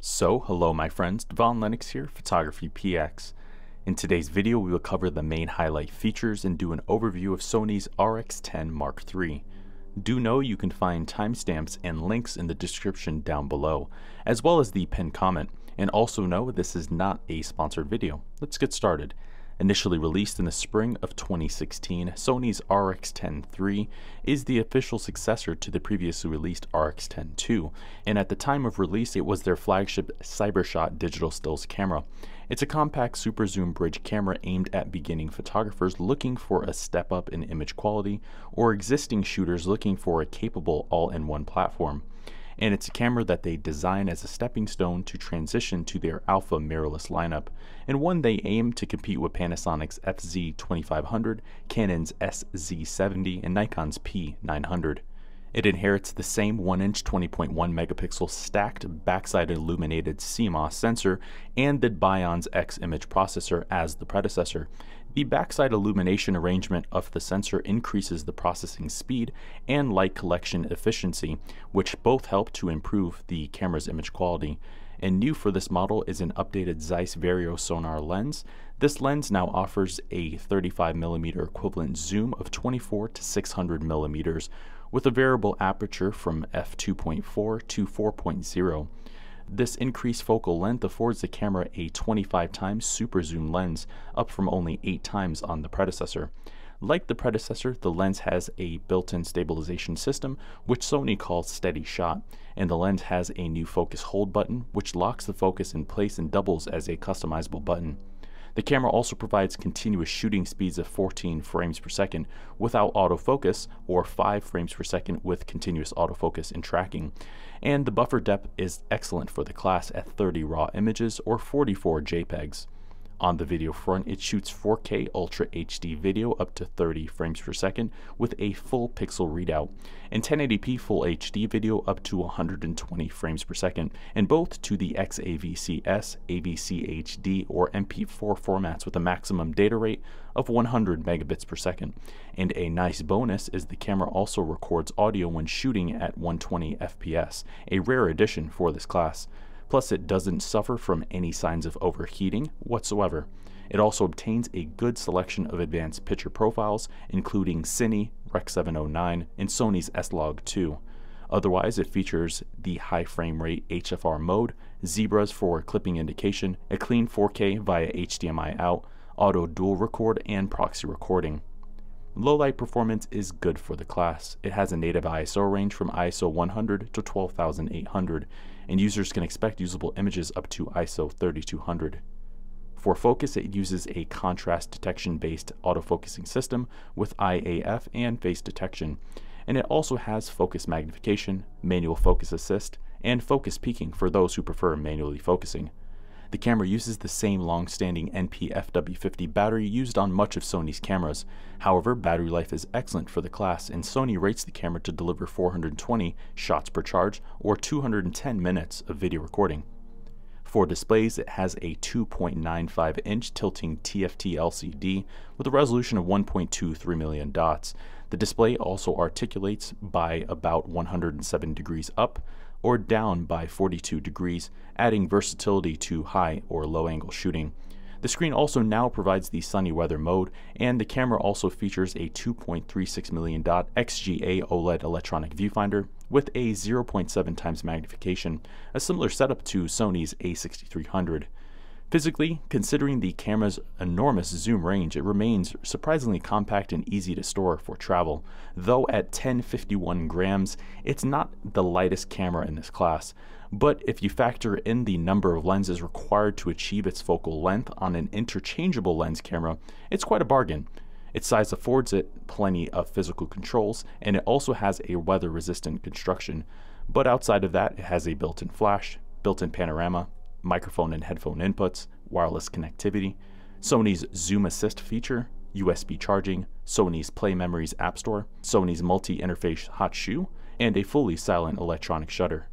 So, hello my friends, Devon Lennox here, Photography PX. In today's video we will cover the main highlight features and do an overview of Sony's RX10 Mark III. Do know you can find timestamps and links in the description down below, as well as the pinned comment, and also know this is not a sponsored video. Let's get started. Initially released in the spring of 2016, Sony's RX-10 III is the official successor to the previously released RX-10 II, and at the time of release it was their flagship Cybershot digital stills camera. It's a compact super zoom bridge camera aimed at beginning photographers looking for a step up in image quality or existing shooters looking for a capable all-in-one platform and it's a camera that they design as a stepping stone to transition to their alpha mirrorless lineup, and one they aim to compete with Panasonic's FZ2500, Canon's SZ70, and Nikon's P900. It inherits the same 1-inch 20.1 megapixel stacked backside illuminated CMOS sensor and the Bionz X image processor as the predecessor, the backside illumination arrangement of the sensor increases the processing speed and light collection efficiency, which both help to improve the camera's image quality. And new for this model is an updated Zeiss Vario Sonnar lens. This lens now offers a 35mm equivalent zoom of 24 to 600mm with a variable aperture from f2.4 to 4.0. This increased focal length affords the camera a 25 times super zoom lens, up from only 8 times on the predecessor. Like the predecessor, the lens has a built-in stabilization system, which Sony calls Steady Shot, and the lens has a new focus hold button, which locks the focus in place and doubles as a customizable button. The camera also provides continuous shooting speeds of 14 frames per second without autofocus or 5 frames per second with continuous autofocus and tracking. And the buffer depth is excellent for the class at 30 raw images or 44 JPEGs. On the video front, it shoots 4K Ultra HD video up to 30 frames per second with a full pixel readout, and 1080p Full HD video up to 120 frames per second, and both to the XAVC-S, AVC HD, or MP4 formats with a maximum data rate of 100 megabits per second. And a nice bonus is the camera also records audio when shooting at 120 FPS, a rare addition for this class. Plus, it doesn't suffer from any signs of overheating whatsoever. It also obtains a good selection of advanced picture profiles, including Cine, Rec 709, and Sony's S-Log 2. Otherwise, it features the high frame rate HFR mode, zebras for clipping indication, a clean 4K via HDMI out, auto dual record, and proxy recording. Low light performance is good for the class. It has a native ISO range from ISO 100 to 12800, and users can expect usable images up to ISO 3200. For focus, it uses a contrast detection based autofocusing system with IAF and face detection, and it also has focus magnification, manual focus assist, and focus peaking for those who prefer manually focusing. The camera uses the same long-standing NP-FW50 battery used on much of Sony's cameras. However, battery life is excellent for the class, and Sony rates the camera to deliver 420 shots per charge or 210 minutes of video recording. For displays, it has a 2.95 inch tilting TFT LCD with a resolution of 1.23 million dots. The display also articulates by about 107 degrees up, or down by 42 degrees, adding versatility to high or low angle shooting. The screen also now provides the sunny weather mode, and the camera also features a 2.36 million dot XGA OLED electronic viewfinder with a 0.7 times magnification, a similar setup to Sony's a6300. Physically, considering the camera's enormous zoom range, it remains surprisingly compact and easy to store for travel. Though at 1051 grams, it's not the lightest camera in this class. But if you factor in the number of lenses required to achieve its focal length on an interchangeable lens camera, it's quite a bargain. Its size affords it plenty of physical controls, and it also has a weather resistant construction. But outside of that, it has a built in flash, built in panorama, microphone and headphone inputs, wireless connectivity, Sony's Zoom Assist feature, USB charging, Sony's Play Memories App Store, Sony's multi-interface hot shoe, and a fully silent electronic shutter.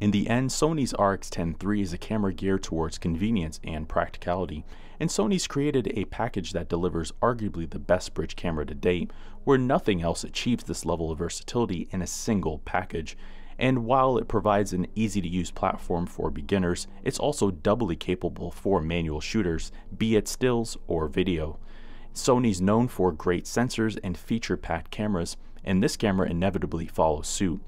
In the end, Sony's RX10 III is a camera geared towards convenience and practicality, and Sony's created a package that delivers arguably the best bridge camera to date, where nothing else achieves this level of versatility in a single package, And while it provides an easy to use platform for beginners, it's also doubly capable for manual shooters, be it stills or video. Sony's known for great sensors and feature packed cameras, and this camera inevitably follows suit.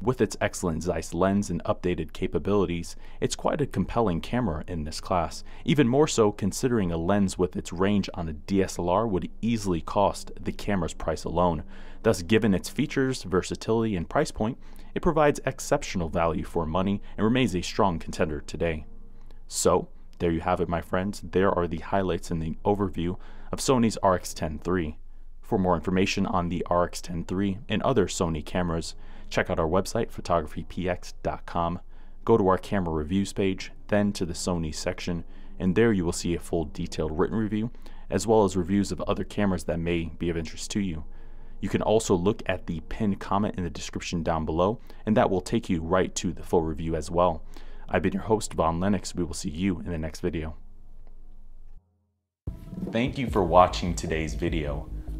With its excellent Zeiss lens and updated capabilities, it's quite a compelling camera in this class, even more so considering a lens with its range on a DSLR would easily cost the camera's price alone. Thus, given its features, versatility, and price point, it provides exceptional value for money and remains a strong contender today. So, there you have it, my friends. There are the highlights in the overview of Sony's RX-10 III. For more information on the RX-10 III and other Sony cameras, check out our website, photographypx.com. Go to our camera reviews page, then to the Sony section, and there you will see a full detailed written review, as well as reviews of other cameras that may be of interest to you. You can also look at the pinned comment in the description down below, and that will take you right to the full review as well. I've been your host, Von Lennox. We will see you in the next video. Thank you for watching today's video.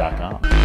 P. com.